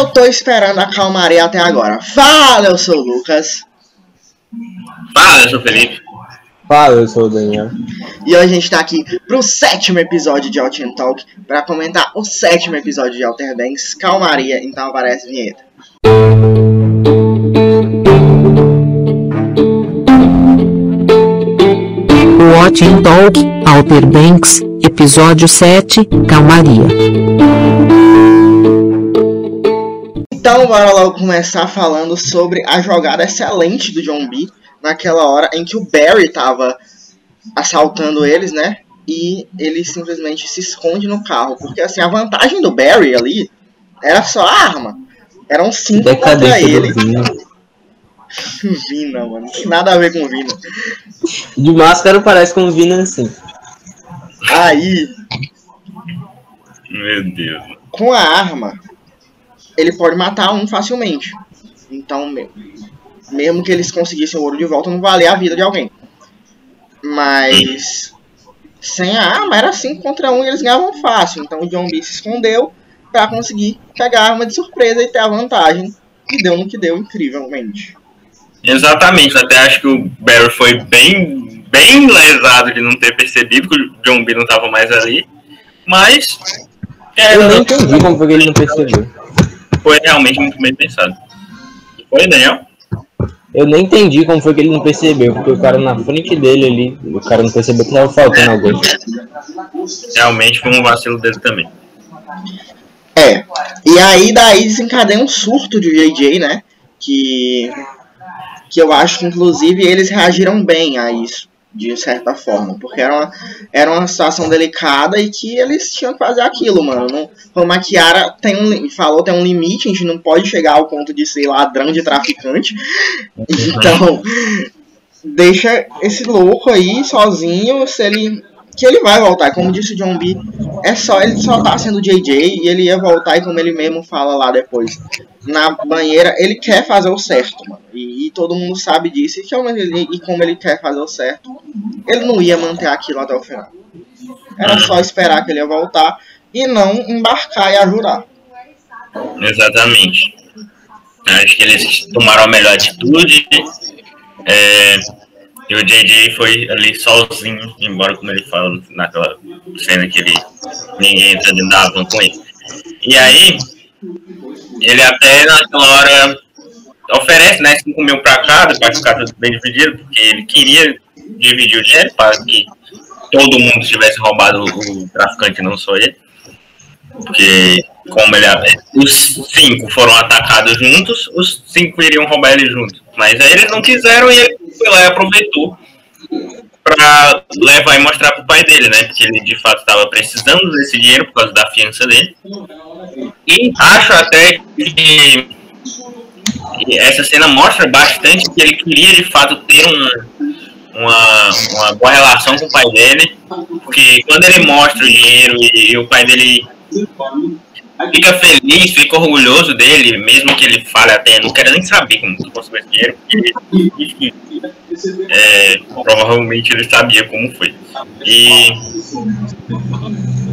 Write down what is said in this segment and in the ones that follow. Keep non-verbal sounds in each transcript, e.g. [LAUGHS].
eu tô esperando a calmaria até agora. Fala, eu sou o Lucas. Fala, eu sou o Felipe. Fala, eu sou o Daniel. E hoje a gente tá aqui pro sétimo episódio de Out Talk para comentar o sétimo episódio de Alter Banks. Calmaria, então aparece a vinheta. Watch Talk, Alter Banks, episódio 7, Calmaria. Então, bora logo começar falando sobre a jogada excelente do John B naquela hora em que o Barry tava assaltando eles, né? E ele simplesmente se esconde no carro. Porque assim, a vantagem do Barry ali era só a arma. Eram cinco contra Decadência ele. do Vina. [LAUGHS] Vina, mano. Não tem nada a ver com Vina. De máscara parece com o Vina assim. Aí, Meu Deus. com a arma, ele pode matar um facilmente. Então, me- mesmo que eles conseguissem o ouro de volta, não valia a vida de alguém. Mas sem a arma era 5 contra 1 um, e eles ganhavam fácil. Então o John B se escondeu pra conseguir pegar a arma de surpresa e ter a vantagem. E deu no que deu, incrivelmente. Exatamente, até acho que o Barry foi bem, bem lesado de não ter percebido que o John B não tava mais ali. Mas é, Eu nem entendi como foi que ele não percebeu. Foi realmente muito bem pensado. Foi, Daniel? Eu nem entendi como foi que ele não percebeu, porque o cara na frente dele ali, o cara não percebeu que tava faltando alguém. Realmente foi um vacilo dele também. É. E aí daí desencadeia um surto de JJ, né? Que. Que eu acho que inclusive eles reagiram bem a isso, de certa forma. Porque era uma, era uma situação delicada e que eles tinham que fazer aquilo, mano. Não, como a Kiara tem um, falou, tem um limite, a gente não pode chegar ao ponto de ser ladrão de traficante. Então, deixa esse louco aí sozinho, se ele. Que ele vai voltar, como disse o John B, é só ele só tá sendo JJ e ele ia voltar e como ele mesmo fala lá depois na banheira, ele quer fazer o certo, mano. E, e todo mundo sabe disso e, ele, e como ele quer fazer o certo, ele não ia manter aquilo até o final. Era só esperar que ele ia voltar e não embarcar e ajudar. Exatamente. Acho que eles tomaram a melhor atitude. É, e o JJ foi ali sozinho, embora como ele fala naquela cena que ele ninguém entra dentro da van com ele. E aí, ele até naquela hora oferece, né, 5 mil pra cada, para ficar tudo bem dividido, porque ele queria dividir o dinheiro para que todo mundo tivesse roubado o traficante, não só ele. Porque como ele os cinco foram atacados juntos, os cinco iriam roubar ele juntos. Mas aí eles não quiseram e ele foi lá e aproveitou para levar e mostrar pro pai dele, né? Porque ele de fato estava precisando desse dinheiro por causa da fiança dele. E acho até que essa cena mostra bastante que ele queria de fato ter um, uma, uma boa relação com o pai dele, porque quando ele mostra o dinheiro e, e o pai dele fica feliz, fica orgulhoso dele, mesmo que ele fale até, não quero nem saber como conseguiu esse dinheiro, porque, enfim, é, provavelmente ele sabia como foi. E,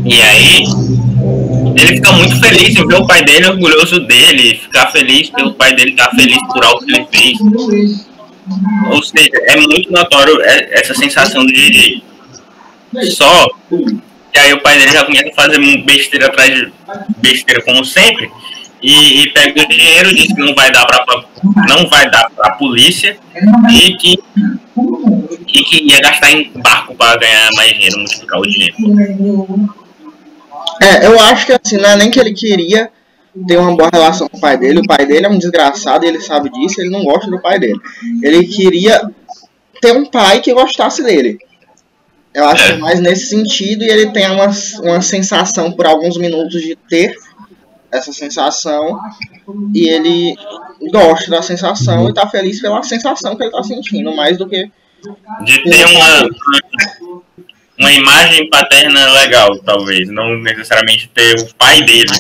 e aí, ele fica muito feliz em ver o pai dele orgulhoso dele, ficar feliz pelo pai dele estar feliz por algo que ele fez. Ou seja, é muito notório é- essa sensação DJ. Só que aí o pai dele já começa a fazer besteira atrás de besteira como sempre. E, e pega o dinheiro, diz que não vai dar pra- não vai dar pra polícia e que, e que ia gastar em barco para ganhar mais dinheiro, multiplicar o dinheiro. É, eu acho que assim, não é nem que ele queria ter uma boa relação com o pai dele. O pai dele é um desgraçado e ele sabe disso, ele não gosta do pai dele. Ele queria ter um pai que gostasse dele. Eu acho é mais nesse sentido e ele tem uma, uma sensação por alguns minutos de ter essa sensação e ele gosta da sensação e tá feliz pela sensação que ele tá sentindo, mais do que De ter uma, uma imagem paterna legal, talvez. Não necessariamente ter o pai dele.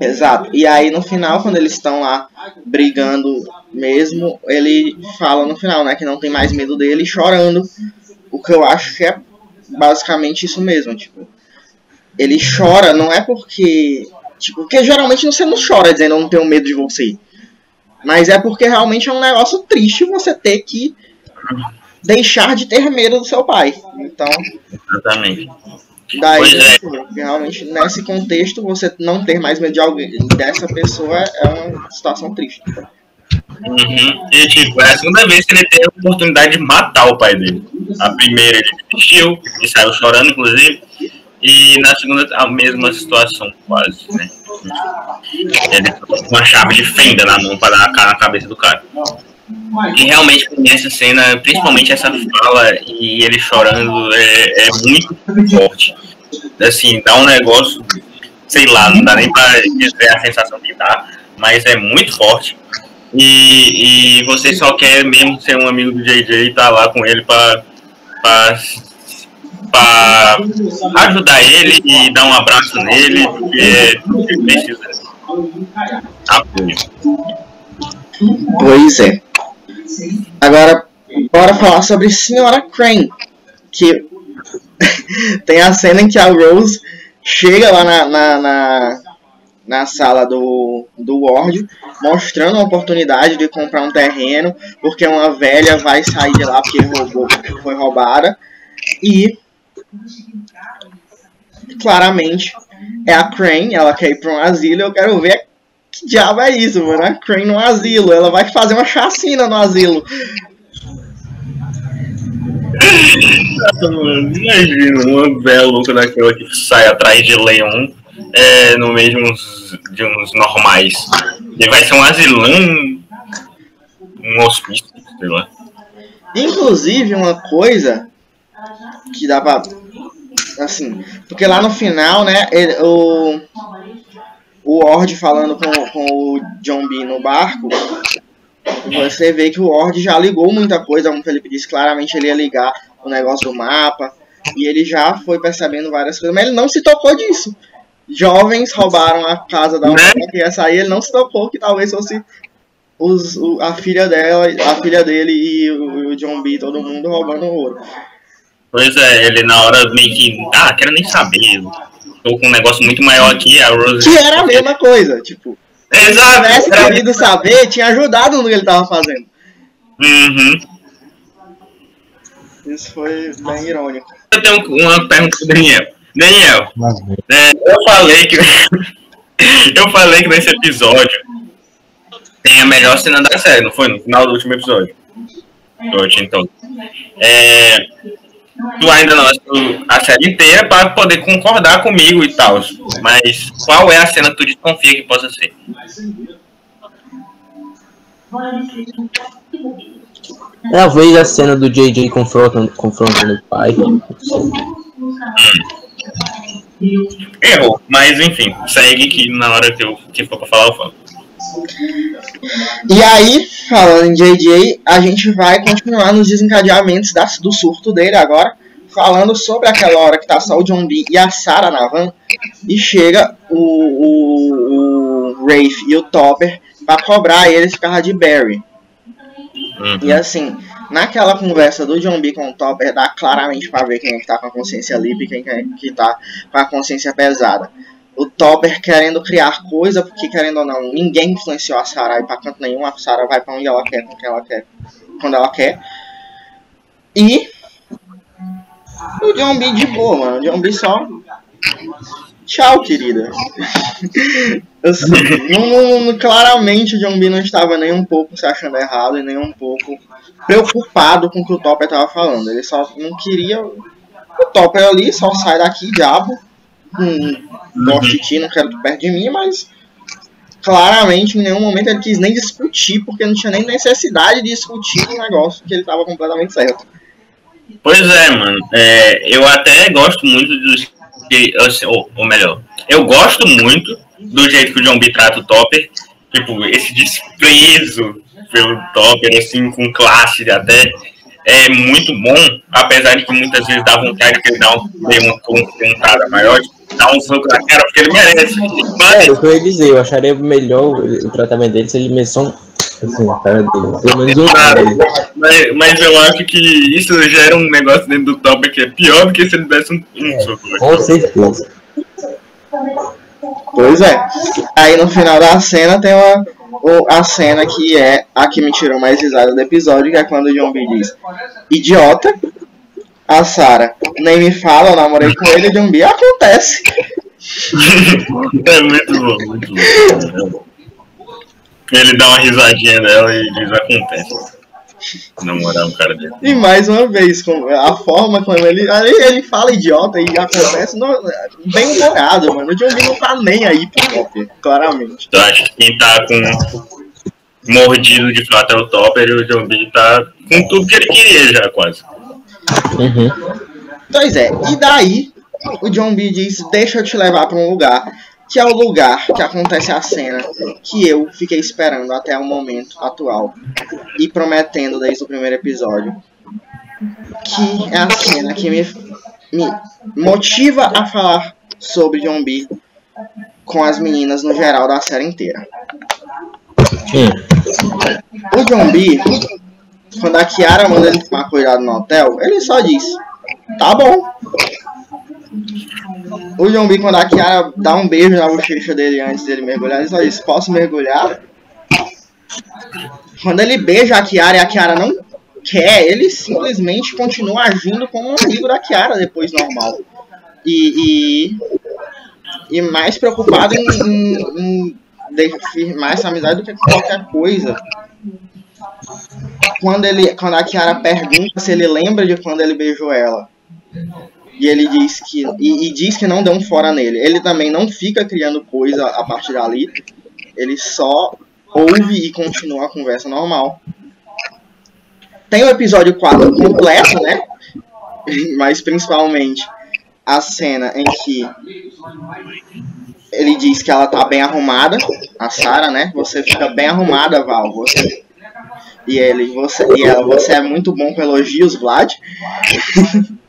Exato. E aí no final, quando eles estão lá brigando mesmo, ele fala no final, né, que não tem mais medo dele, chorando. O que eu acho que é basicamente isso mesmo, tipo, ele chora não é porque Tipo, porque geralmente você não chora dizendo eu não tenho medo de você. Mas é porque realmente é um negócio triste você ter que deixar de ter medo do seu pai. Então, Exatamente. daí é. assim, realmente nesse contexto você não ter mais medo de alguém dessa pessoa é uma situação triste. Uhum. E, tipo, é a segunda vez que ele teve a oportunidade de matar o pai dele. A primeira ele desistiu e saiu chorando, inclusive. E na segunda, a mesma situação, quase, né? Ele com uma chave de fenda na mão para dar na cabeça do cara. E realmente, pra mim, essa cena, principalmente essa fala e ele chorando, é, é muito forte. Assim, dá um negócio, sei lá, não dá nem pra dizer a sensação que dá, mas é muito forte. E, e você só quer mesmo ser um amigo do JJ e tá lá com ele pra, pra ajudar ele e dar um abraço nele, porque ele precisa apoio. Pois é. Agora, bora falar sobre Senhora Crane. Que [LAUGHS] tem a cena em que a Rose chega lá na, na, na, na sala do, do Ward, mostrando a oportunidade de comprar um terreno, porque uma velha vai sair de lá porque roubou, foi roubada. E claramente é a Crane, ela quer ir para um asilo, eu quero ver que diabo é isso, mano? A Crane no asilo, ela vai fazer uma chacina no asilo. Imagina uma velha louca daquela que sai atrás de leão é, no meio de uns, de uns normais. E vai ser um asilão, um hospício, sei lá. Inclusive, uma coisa que dá pra. Assim, porque lá no final, né, ele- o. O Ord falando com, com o John B no barco, você vê que o Ord já ligou muita coisa, como o Felipe disse, claramente ele ia ligar o negócio do mapa, e ele já foi percebendo várias coisas, mas ele não se tocou disso. Jovens roubaram a casa da mulher que ia sair, ele não se tocou que talvez fosse os, o- a filha dela, a filha dele e o, o John B, todo mundo roubando ouro. Pois é, ele na hora meio que. Ah, quero nem saber. Tô com um negócio muito maior aqui, a Rose. Que era a mesma coisa, tipo, se Exato! tivesse era- querido saber, tinha ajudado no que ele tava fazendo. Uhum. Isso foi bem irônico. Eu tenho uma pergunta pro Daniel. Daniel, é, eu falei que. [LAUGHS] eu falei que nesse episódio tem a melhor cena da série, não foi? No final do último episódio. Hoje, então. É, tu ainda não assistiu a série inteira para poder concordar comigo e tal. Mas qual é a cena que tu desconfia que possa ser? Talvez a cena do JJ confrontando, confrontando o pai. Errou, mas enfim, segue que na hora que eu que for pra falar, eu falo. E aí, falando em JJ, a gente vai continuar nos desencadeamentos do surto dele agora, falando sobre aquela hora que tá só o John B e a Sarah na van, e chega o, o, o Rafe e o Topper pra cobrar eles por causa de Barry. E Uhum. assim, naquela conversa do John B com o Topper, dá claramente pra ver quem é que tá com a consciência limpa e quem é que tá com a consciência pesada. O Topper querendo criar coisa, porque querendo ou não, ninguém influenciou a Sarah ir pra canto nenhum, a Sarah vai pra onde ela quer, com quem ela quer, quando ela quer. E o John B de boa, mano. O John B só. Tchau, querida. Assim, não- não- claramente o John B não estava nem um pouco se achando errado e nem um pouco preocupado com o que o Topper estava falando. Ele só não queria. O Topper ali só sai daqui, diabo. Hum, gosto de ti, não quero tu perto de mim, mas claramente em nenhum momento ele quis nem discutir, porque não tinha nem necessidade de discutir um negócio que ele estava completamente certo. Pois é, mano. É, eu até gosto muito do assim, ou, ou melhor, eu gosto muito do jeito que o John B trata o Topper. Tipo, esse desprezo pelo Topper, assim, com classe até. É muito bom, apesar de que muitas vezes dá vontade que ele dá um, dê uma confrontada maior, de dar um soco na cara, porque ele merece. Mas, É, eu ia dizer, eu acharia melhor o tratamento dele se ele um. Assim, a cara dele. Pelo menos dele. mas, mas eu acho que isso gera um negócio dentro do Topper que é pior do que se ele desse um, um soco. Com certeza. Pois é. Aí no final da cena tem uma, a cena que é a que me tirou mais risada do episódio, que é quando o John B diz idiota. A Sarah nem me fala, eu namorei com ele, John B acontece. [LAUGHS] É muito bom, muito bom. [LAUGHS] Ele dá uma risadinha dela e diz acontece. Namorar um cara dele. E mais uma vez, a forma como ele. Aí ele fala idiota e acontece no- bem humorado, mano. O John B não tá nem aí pro Topper, claramente. Eu acho que quem tá com mordido de fato é o Topper e o John B tá com tudo que ele queria já, quase. Uhum. Pois é, e daí o John B diz: Deixa eu te levar pra um lugar, que é o lugar que acontece a cena que eu fiquei esperando até o momento atual e prometendo desde o primeiro episódio. Que é a cena que me, me motiva a falar sobre John B com as meninas no geral da série inteira. Hum. O John B, quando a Kiara manda ele tomar cuidado no hotel, ele só diz: Tá bom. O B, quando a Kiara dá um beijo na bochecha dele antes dele mergulhar, ele só diz: Posso mergulhar? Quando ele beija a Kiara e a Kiara não quer, ele simplesmente continua agindo como um amigo da Kiara depois normal. E, e, e mais preocupado em, em, em firmar essa amizade do que qualquer coisa. Quando, ele, quando a Kiara pergunta se ele lembra de quando ele beijou ela. E ele diz que. E, e diz que não um fora nele. Ele também não fica criando coisa a partir dali. Ele só ouve e continua a conversa normal. Tem o episódio 4 completo, né? [LAUGHS] Mas principalmente a cena em que ele diz que ela tá bem arrumada, a Sarah, né? Você fica bem arrumada, Val. Você e ele, você e ela, você é muito bom com elogios, Vlad. [LAUGHS]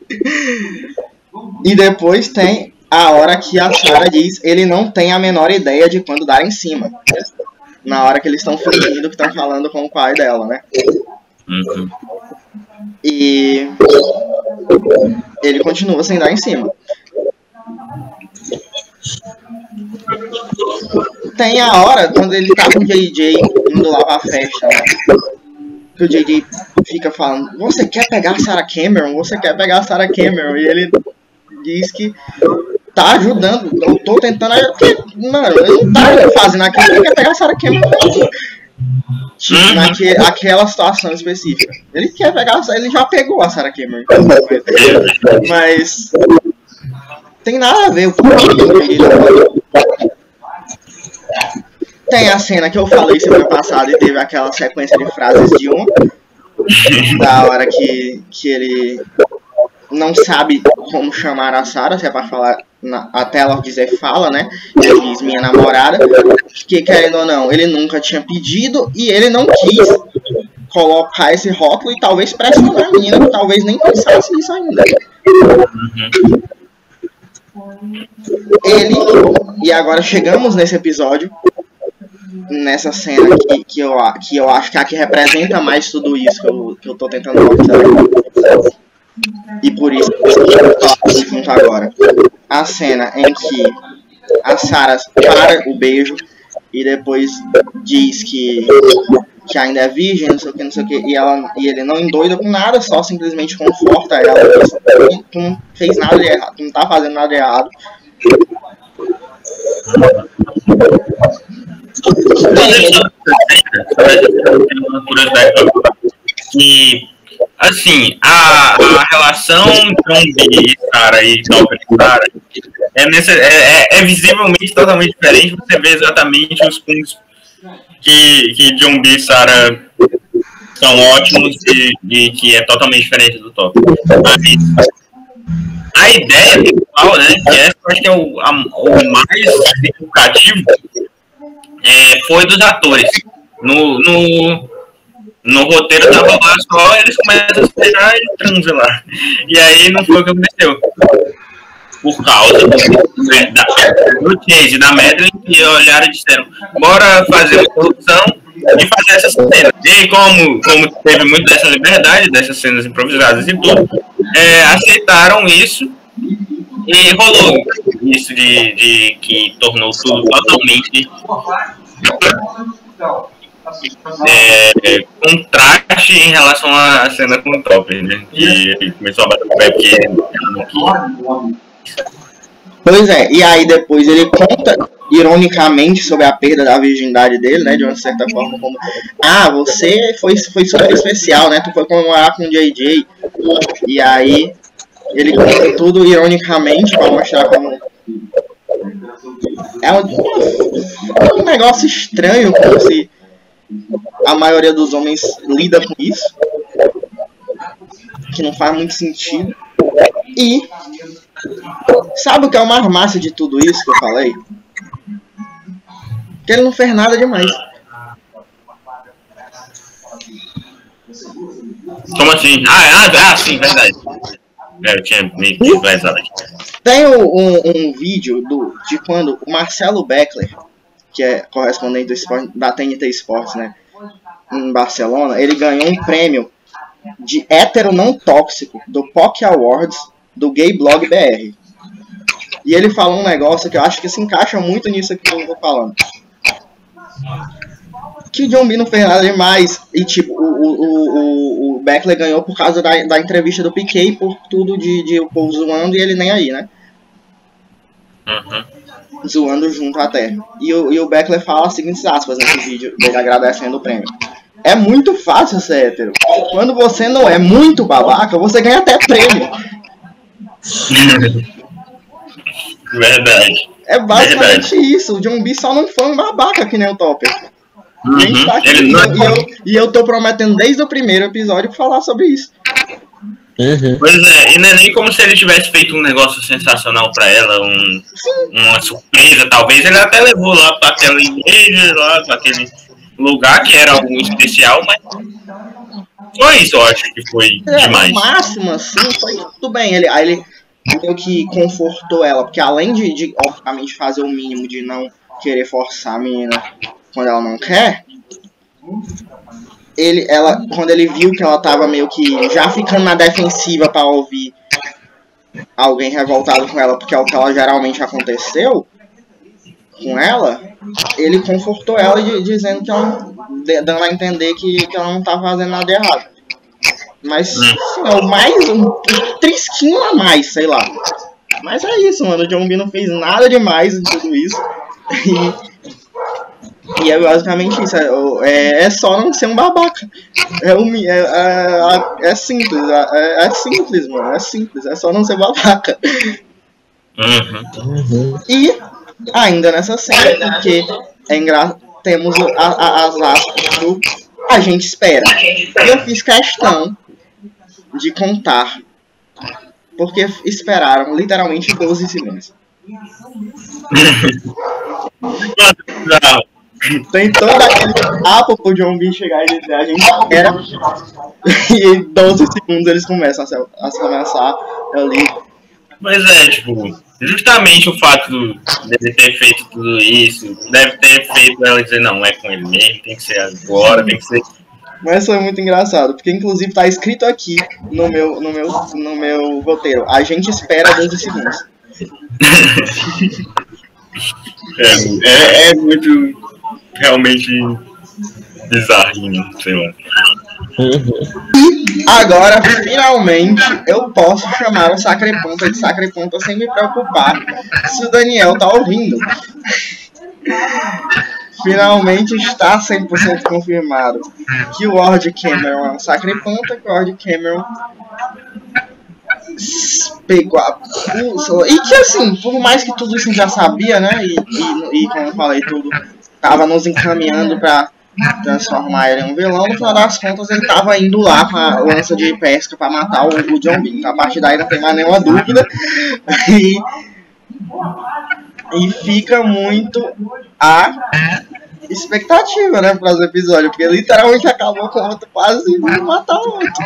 e depois tem a hora que a Sarah diz, ele não tem a menor ideia de quando dar em cima. Na hora que eles estão fingindo que estão falando com o pai dela, né? Uhum. E ele continua sem dar em cima. Tem a hora quando ele tá com o JJ indo lá pra festa, né? Que o JJ fica falando, você quer pegar a Sarah Cameron? Você quer pegar a Sarah Cameron? E ele diz que tá ajudando, eu tô tentando ajudar. Porque, mano, ele não tá fazendo aquilo, ele quer pegar a Sarah Cameron. Naque, aquela situação específica. Ele quer pegar, a- ele já pegou a Sarah Cameron. Mas tem nada a ver com ele. Tem a cena que eu falei semana passada e teve aquela sequência de frases de um. Da hora que, que ele não sabe como chamar a Sarah, se é pra falar na- até ela dizer fala, né? Ele diz minha namorada, que querendo ou não, ele nunca tinha pedido e ele não quis colocar esse rótulo e talvez pressionar a menina que talvez nem pensasse nisso ainda. Ele, e agora chegamos nesse episódio, nessa cena que, que, eu, que eu acho que é a que representa mais tudo isso que eu, que eu tô tentando mostrar. E por isso que eu falar junto agora. A cena em que a Sarah para o beijo e depois diz que, que ainda é virgem, não sei o que, não sei o que, e, ela, e ele não endoida com nada, só simplesmente conforta ela. "Tu- Tu não fez nada de errado, tu não tá fazendo nada de errado. Que assim a, a relação John B e Sarah e e Sarah é, nesse, é, é, é visivelmente totalmente diferente. Você vê exatamente os pontos que, que B e Sarah são ótimos e, e que é totalmente diferente do Topper mas a ideia principal né que acho que é o, a- o mais significativo é, foi dos atores. No, no, no roteiro tava lá só, eles começam a beijar e transam lá. E aí não foi o que aconteceu. Por causa do, da, do Chase da Madeline que olharam e disseram, bora fazer uma produção e fazer essa cena. E como, como teve muito dessa liberdade, dessas cenas improvisadas e tudo, é, aceitaram isso E rolou isso de, de que tornou tudo totalmente é, contraste em relação à cena com o Topper, né? Que ele começou a bater o pé porque. Pois é, e aí depois ele conta, ironicamente, sobre a perda da virgindade dele, né? De uma certa forma, como Ah, você foi, foi super especial, né? Tu foi comemorar com o JJ. E aí ele conta tudo ironicamente pra mostrar como. É um, um negócio estranho, como se a maioria dos homens lida com isso. Que não faz muito sentido. E sabe o que é mais massa de tudo isso que eu falei? Que ele não fez nada demais. Como assim? Ah, ah, ah sim, verdade. É, eu tinha visualizado aqui. Tem um, um, um vídeo do, de quando o Marcelo Beckler, que é correspondente do esporte, da TNT Sports, né? Em Barcelona, ele ganhou um prêmio de hétero não tóxico do POC Awards do Gay Blog BR. E ele falou um negócio que eu acho que se encaixa muito nisso que eu tô falando. Que o John B não fez nada demais. E tipo, Beckler ganhou por causa da, da entrevista do Piquet, por tudo de, de o povo zoando e ele nem aí, né? Uhum. Zoando junto até. E o, e o Beckler fala as seguintes aspas nesse vídeo dele agradecendo o prêmio. É muito fácil ser hétero. Quando você não é muito babaca, você ganha até prêmio. Verdade. É basicamente isso. O John B só não foi um babaca que nem o Topper. Uhum. E, a gente tá aqui, não é e, eu, e eu tô prometendo desde o primeiro episódio falar sobre isso. Uhum. Pois é, e não é nem como se ele tivesse feito um negócio sensacional pra ela, um, uma surpresa, talvez. Ele até levou lá pra aquela igreja, lá pra aquele lugar que era algo especial, mas só isso eu acho que foi É, demais. no máximo, assim, foi tudo bem. Ele, aí ele meio que confortou ela, porque além de, de, obviamente, fazer o mínimo de não querer forçar a menina quando ela não quer, ele, ela, quando ele viu que ela tava meio que já ficando na defensiva pra ouvir alguém revoltado com ela, porque é o que ela geralmente aconteceu com ela, ele confortou ela de- dizendo que ela, dando a entender que, que ela não tá fazendo nada errado. Mas, Hum. assim, é o mais, um, um trisquinho a mais, sei lá. Mas é isso, mano, o John B não fez nada demais de tudo isso. [LAUGHS] E, e é basicamente isso, é, é, é só não ser um babaca. É, o mi- é, é, é simples, é, é simples, mano, é simples, é só não ser babaca. Uhum. E ainda nessa cena, porque é engra... temos a- a- as aspas do a gente espera. E eu fiz questão de contar, porque esperaram literalmente 12 segundos. [LAUGHS] Não, Tem todo aquele papo pro John B chegar e dizer a gente espera. [LAUGHS] E em 12 segundos eles começam a se, a se começar ali. Mas é, tipo, justamente o fato do- dele ter feito tudo isso, deve ter feito ela dizer, não, é com ele mesmo, tem que ser agora, tem que ser. Mas foi muito engraçado, porque inclusive tá escrito aqui no meu, no meu, no meu roteiro. A gente espera 12 segundos. [LAUGHS] É, é, é muito realmente bizarrinho, sei lá. Uhum. Agora, finalmente, eu posso chamar o Sacreponta de Sacreponta sem me preocupar se o Daniel tá ouvindo. Finalmente está 100% confirmado que o Lord Cameron é um Sacreponta, que o Lord Cameron pegou a bússola. E que assim, por mais que tudo isso já sabia, né? E, e, e como eu falei, tudo tava nos encaminhando pra transformar ele em um vilão, no final das contas ele tava indo lá com a lança de pesca pra matar o, o John B. Então a partir daí não tem mais nenhuma dúvida. E, e fica muito a expectativa, né, para os episódios, porque literalmente acabou com o outro quase e matar o outro.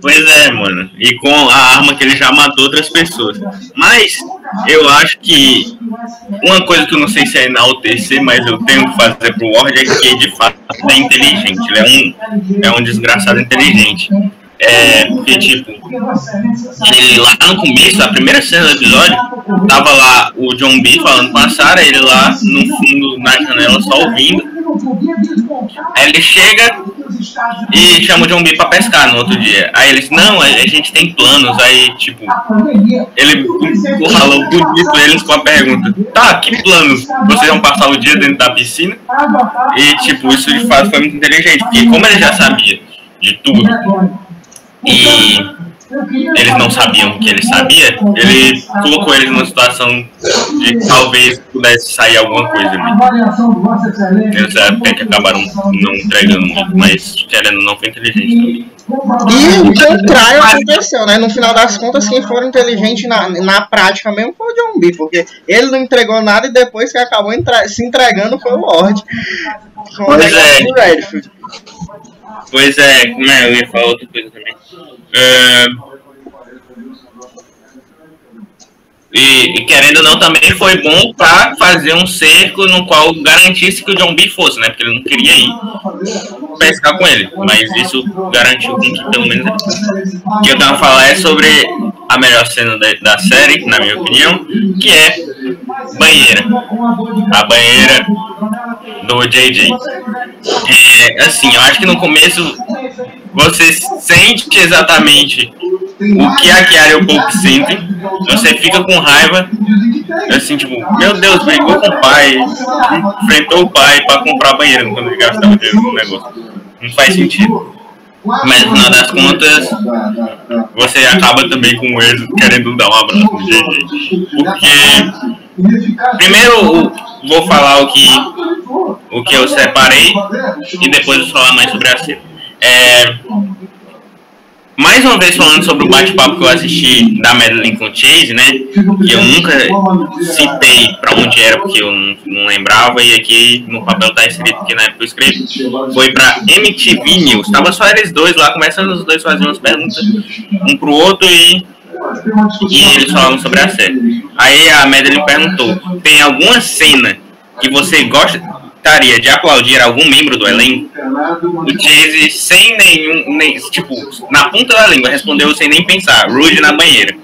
Pois é, mano. E com a arma que ele já matou outras pessoas. Mas eu acho que uma coisa que eu não sei se é enaltecer, mas eu tenho que fazer pro Ward é que de fato é inteligente. Ele é um, é um desgraçado inteligente. É, porque, tipo, ele lá no começo, a primeira cena do episódio, tava lá o John B falando com a Sarah, ele lá no fundo, na janela, só ouvindo. Aí ele chega e chama o John B pra pescar no outro dia. Aí eles, não, a gente tem planos. Aí, tipo, ele encurralou bonito eles com a pergunta: tá, que planos? Vocês vão passar o dia dentro da piscina? E, tipo, isso de fato foi muito inteligente, porque como ele já sabia de tudo e eles não sabiam que ele sabia, ele colocou eles numa situação de talvez pudesse sair alguma coisa. Eles até que acabaram não entregando muito, mas querendo não foi inteligente também. E o contrário aconteceu, né? No final das contas, quem for inteligente na, na prática mesmo foi o John B, porque ele não entregou nada e depois que acabou entre, se entregando foi o o Pois é. Pois é, como é, eu ia falar outra coisa também. E, e querendo ou não, também foi bom pra fazer um cerco no qual garantisse que o John B fosse, né? Porque ele não queria ir pescar com ele. Mas isso garantiu que pelo menos. O que eu tava falando é sobre a melhor cena da, da série, na minha opinião, que é banheira. A banheira do JJ. É, assim, eu acho que no começo você sente exatamente o que a Kiara e o Pope sentem. Você fica com raiva, assim, tipo, meu Deus, brigou com o pai, enfrentou o pai pra comprar banheiro quando ele gastava dinheiro no negócio. Não faz sentido. Mas no final das contas, você acaba também com ele querendo dar um abraço no GG. Porque, primeiro, vou falar o que, o que eu separei e depois vou falar mais sobre a cena. É, mais uma vez falando sobre o bate-papo que eu assisti da Madeline com Chase, né? Que eu nunca citei pra onde era porque eu não, lembrava e aqui no papel tá escrito que na época eu escrevi. Foi pra MTV News. Tava só eles dois lá, começando os dois fazendo umas perguntas um pro outro e, e eles falavam sobre a série. Aí a Madeline perguntou: tem alguma cena que você gostaria de aplaudir algum membro do elenco? O Chase, sem nenhum. Nem, tipo, na ponta da língua, respondeu sem nem pensar: Rude na banheira.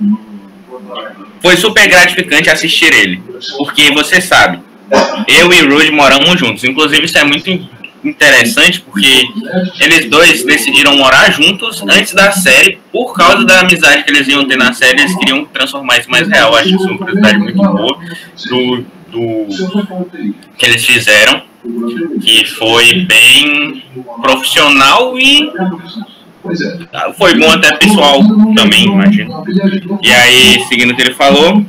Foi super gratificante assistir ele. Porque você sabe, eu e Rude moramos juntos. Inclusive, isso é muito in- interessante porque eles dois decidiram morar juntos antes da série. Por causa da amizade que eles iam ter na série, eles queriam transformar isso mais real. Acho isso uma curiosidade muito boa do, do que eles fizeram que foi bem profissional e foi bom até pessoal também, imagino. E aí, seguindo o que ele falou,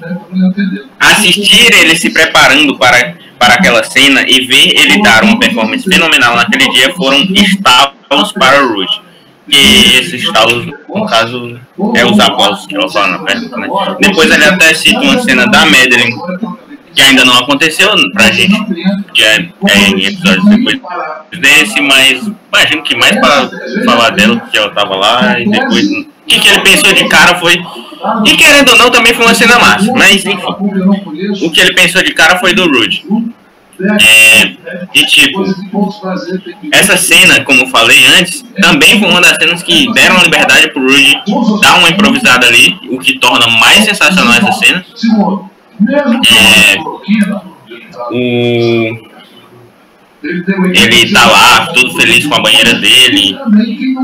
assistir ele se preparando para, para aquela cena e ver ele dar uma performance fenomenal naquele dia foram estalos para o Rude. E esses estalos, no caso, é os aplausos que ela fala na pergunta, né? Depois ele até cita uma cena da Madeline, que ainda não aconteceu pra gente, que é, é em episódios depois desse, mas imagino que mais para falar dela, porque ela tava lá e depois. O que, que ele pensou de cara foi. E querendo ou não, também foi uma cena massa, mas enfim. O que ele pensou de cara foi do Rude. É, e tipo, essa cena, como eu falei antes, também foi uma das cenas que deram liberdade pro Rude dar uma improvisada ali, o que torna mais sensacional essa cena. É, o, ele tá lá, todo feliz com a banheira dele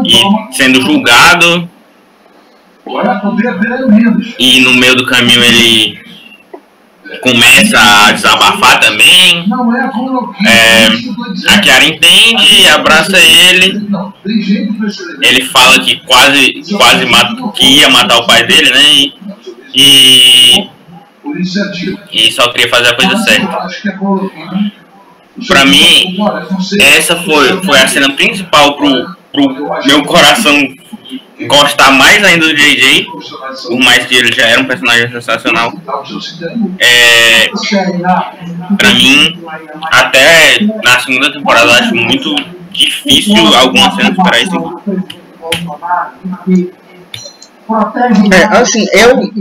e sendo julgado, e no meio do caminho ele começa a desabafar também. É, a Kiara entende, abraça ele. Ele fala que quase, quase mata, que ia matar o pai dele, né? E, e, e só queria fazer a coisa certa. Pra mim, essa foi, foi a cena principal pro, pro meu coração gostar mais ainda do JJ, por mais que ele já era um personagem sensacional. É, pra mim, até na segunda temporada acho muito difícil algumas cenas superar isso. É, assim, eu.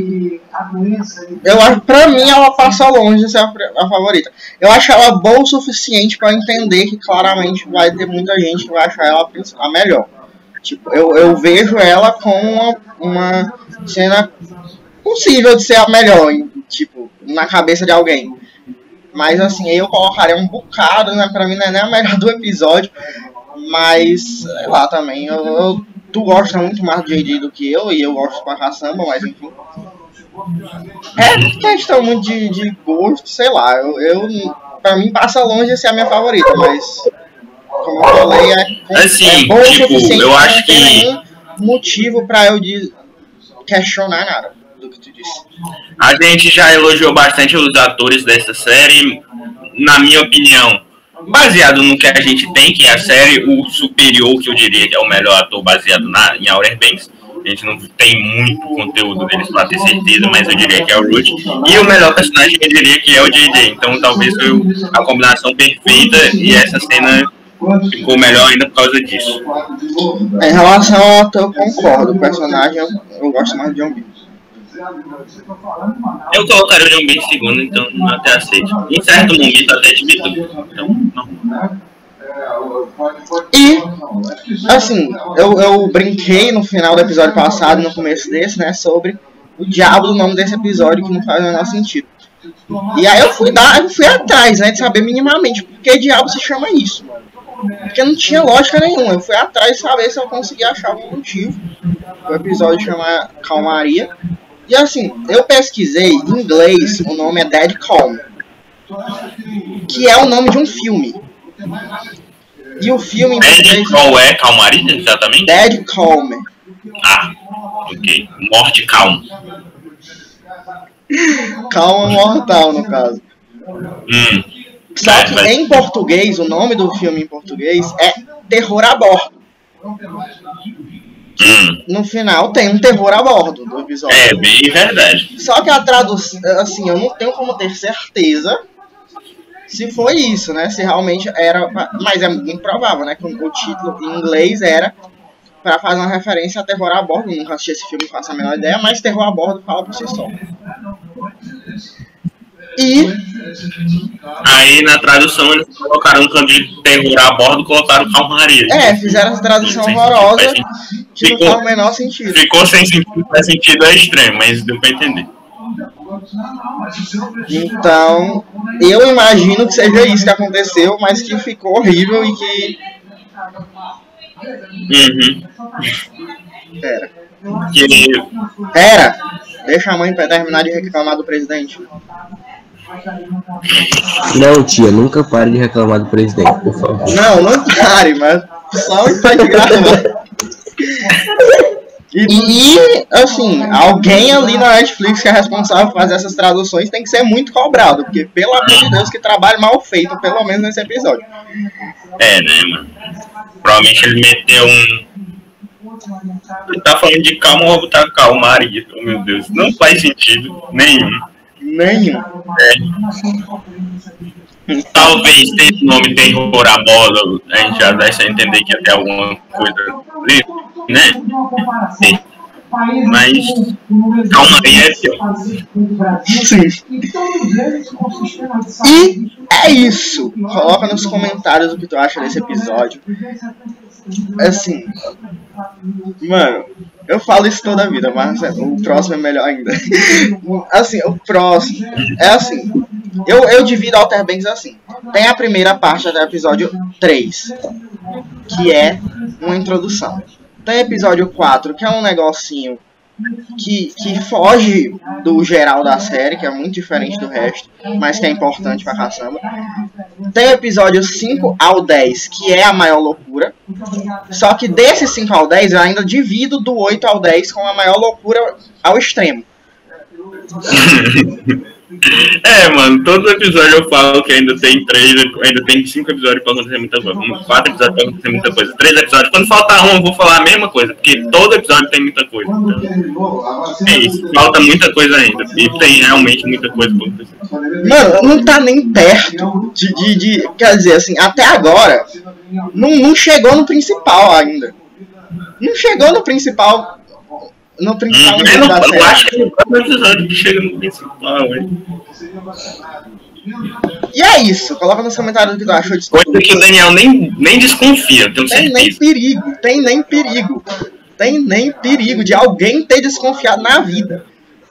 Eu acho, pra mim, ela passa longe de ser a, a favorita. Eu acho ela boa o suficiente pra entender que claramente vai ter muita gente que vai achar ela a melhor. Tipo, eu, eu vejo ela como uma, uma cena possível de ser a melhor, tipo, na cabeça de alguém. Mas assim, eu colocaria um bocado, né? Pra mim não é nem a melhor do episódio. Mas, sei lá também, eu, eu- tu gosta muito mais do JD do que eu, e eu gosto pra caçamba, mas enfim. É questão muito de, de gosto, sei lá. Eu, eu, pra mim passa longe de ser a minha favorita, mas como eu falei, é, Assim, é bom o tipo, suficiente eu acho que- nenhum motivo pra eu de questionar nada do que tu disse. A gente já elogiou bastante os atores dessa série. Na minha opinião, baseado no que a gente tem, que é a série, o superior, que eu diria que é o melhor ator baseado na, em Outer Banks. A gente não tem muito conteúdo deles pra ter certeza, mas eu diria que é o Ruth. E o melhor personagem eu diria que é o JJ. Então talvez foi a combinação perfeita e essa cena ficou melhor ainda por causa disso. Em relação ao ator, eu concordo. O personagem eu, eu gosto mais de John. Eu colocaria o John em segundo, então até aceito. Em certo momento até dúvida. Então, não. E, assim, eu, eu brinquei no final do episódio passado, no começo desse, né, sobre o diabo do nome desse episódio, que não faz o menor sentido. E aí eu fui dar, eu fui atrás, né, de saber minimamente por que diabo se chama isso. Porque não tinha lógica nenhuma. Eu fui atrás de saber se eu conseguia achar algum motivo. O episódio chama Calmaria. E assim, eu pesquisei em inglês, o nome é Dead Calm. Que é o nome de um filme. E o filme em Dead português qual é calmaria, exatamente? Dead Calm. Ah, ok. Morte calma. Calma mortal, no caso. Hum. Só É, que mas- em português, o nome do filme em português é Terror a Bordo. Hum. No final tem um terror a bordo do episódio. É bem verdade. Só que a tradução, assim, eu não tenho como ter certeza se foi isso, né? Se realmente era. Mas é muito provável, né? Que o título em inglês era pra fazer uma referência a terror a bordo. Eu nunca assisti esse filme, não faço a menor ideia, mas terror a bordo fala por si só. E Aí na tradução eles colocaram um canto de terror a bordo e colocaram calmaria. É, fizeram essa tradução horrorosa sentido. que não Ficou- faz o menor sentido. Ficou sem sentido, faz sentido é estranho, mas deu pra entender. Então, eu imagino que seja isso que aconteceu, mas que ficou horrível e que. Uhum. Pera. Que Pera! Deixa a mãe pra terminar de reclamar do presidente. Não, tia, nunca pare de reclamar do presidente, por favor. Não, não pare, mas só está de graça. E, e, assim, alguém ali na Netflix que é responsável por fazer essas traduções tem que ser muito cobrado, porque pelo amor de Deus, que trabalho mal feito, pelo menos nesse episódio. É, né, mano? Provavelmente ele meteu um. Ele tá falando de calma, eu vou botar calmaria. Oh, meu Deus, não faz sentido nenhum. Nenhum. Talvez esse nome terror a bola, a gente já deixa entender que até alguma coisa ali, né? Sim. Mas calmaria é pior. Sim. E é isso. Coloca nos comentários o que tu acha desse episódio. Assim, mano, eu falo isso toda a vida, mas é, o próximo é melhor ainda. [LAUGHS] Assim, o próximo é assim. Eu, eu divido Alter Banks assim. Tem a primeira parte do episódio 3, que é uma introdução. Tem episódio 4, que é um negocinho que, que foge do geral da série, que é muito diferente do resto, mas que é importante pra caçamba. Tem o episódio 5 ao 10, que é a maior loucura. Só que desses 5 ao 10, eu ainda divido do 8 ao 10 com a maior loucura ao extremo. [LAUGHS] É, mano, todo episódio eu falo que ainda tem três, ainda tem cinco episódios pra acontecer muita coisa. Um, Quatro episódios pra acontecer muita coisa. Três episódios. Quando faltar um, eu vou falar a mesma coisa, porque todo episódio tem muita coisa. Então, é isso. Falta muita coisa ainda. E tem realmente muita coisa pra acontecer. Mano, não tá nem perto de, de, de- Quer dizer, assim, até agora, não, não chegou no principal ainda. Não chegou no principal. No principal Hum, não, eu acho que é o episódio que chega no principal? E é isso. Coloca nos comentários o que tu achou disso. Coisa que o Daniel nem, nem desconfia, tenho Tem nem certeza. perigo, tem nem perigo. Tem nem perigo de alguém ter desconfiado na vida.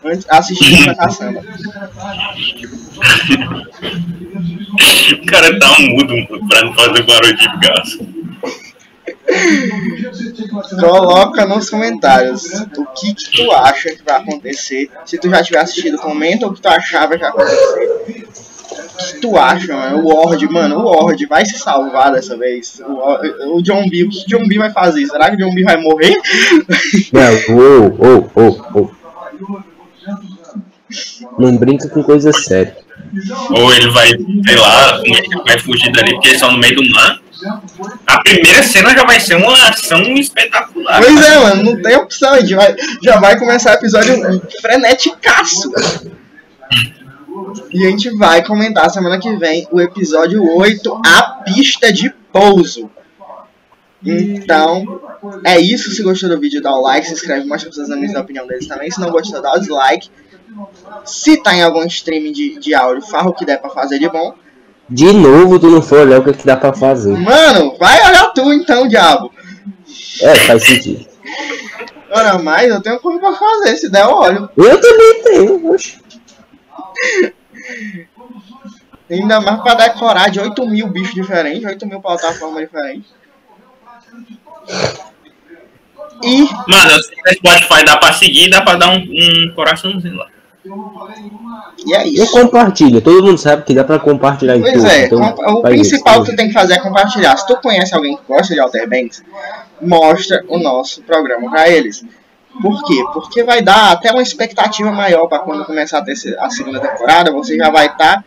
Antes assistindo [LAUGHS] a samba. O cara tá mudo pra não fazer barulho de gasto. Coloca nos comentários o que, que tu acha que vai acontecer. Se tu já tiver assistido, comenta o que tu achava que ia acontecer. O que tu acha, mano? O Ward, mano, o Ward vai se salvar dessa vez. O, o John B, o que o John B vai fazer? Será que o John B vai morrer? [LAUGHS] Não, ô. Não brinca com coisa séria. Ou ele vai, sei lá, é vai fugir dali, porque eles estão no meio do mar. A primeira cena já vai ser uma ação espetacular. Pois é, mano, não tem opção. A gente vai, já vai começar o episódio freneticaço. E a gente vai comentar semana que vem o episódio 8, A Pista de Pouso. Então, é isso. Se gostou do vídeo, dá o like, se inscreve, mostra pra amigos a opinião deles também. Se não gostou, dá o dislike. Se tá em algum streaming de, de áudio, farra o que der pra fazer de bom. De novo, tu não foi olhar o que, que dá pra fazer. Mano, vai olhar tu então, diabo. É, faz sentido. Ora, mais eu tenho coisa pra fazer. Se der, eu olho. Eu também tenho, oxe. Ainda mais pra decorar de 8 mil bichos diferentes, 8 mil plataformas diferentes. E Mano, no Spotify dá pra seguir, dá pra dar um, um coraçãozinho lá. E é Eu isso. compartilho, todo mundo sabe que dá pra compartilhar em Pois tudo. é, então o principal isso. que tu tem que fazer é compartilhar. Se tu conhece alguém que gosta de Alter Banks, mostra o nosso programa pra eles. Por quê? Porque vai dar até uma expectativa maior pra quando começar a, terceira, a segunda temporada, você já vai estar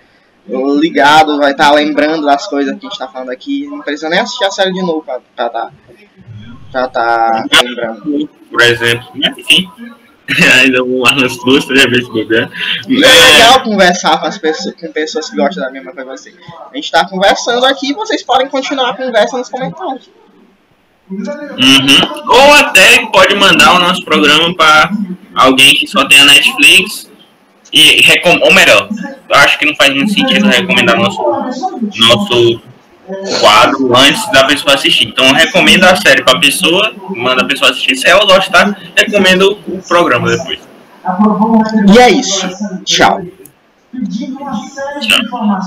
ligado, vai estar lembrando das coisas que a gente tá falando aqui. Não precisa nem assistir a série de novo pra estar tá, pra tá lembrando. Por exemplo. Mas enfim. Ainda nas duas, três vezes que der. E é legal conversar com, as pessoas, com pessoas que gostam da mesma coisa que você. A gente tá conversando aqui e vocês podem continuar a conversa nos comentários. Uhum. Ou até pode mandar o nosso programa para alguém que só tem a Netflix e recom ou melhor, eu acho que não faz muito sentido recomendar nosso nosso quadro antes da pessoa assistir. Então recomenda a série para a pessoa, manda a pessoa assistir. Se ela gostar, recomenda o o programa depois. E é isso. Tchau. Tchau.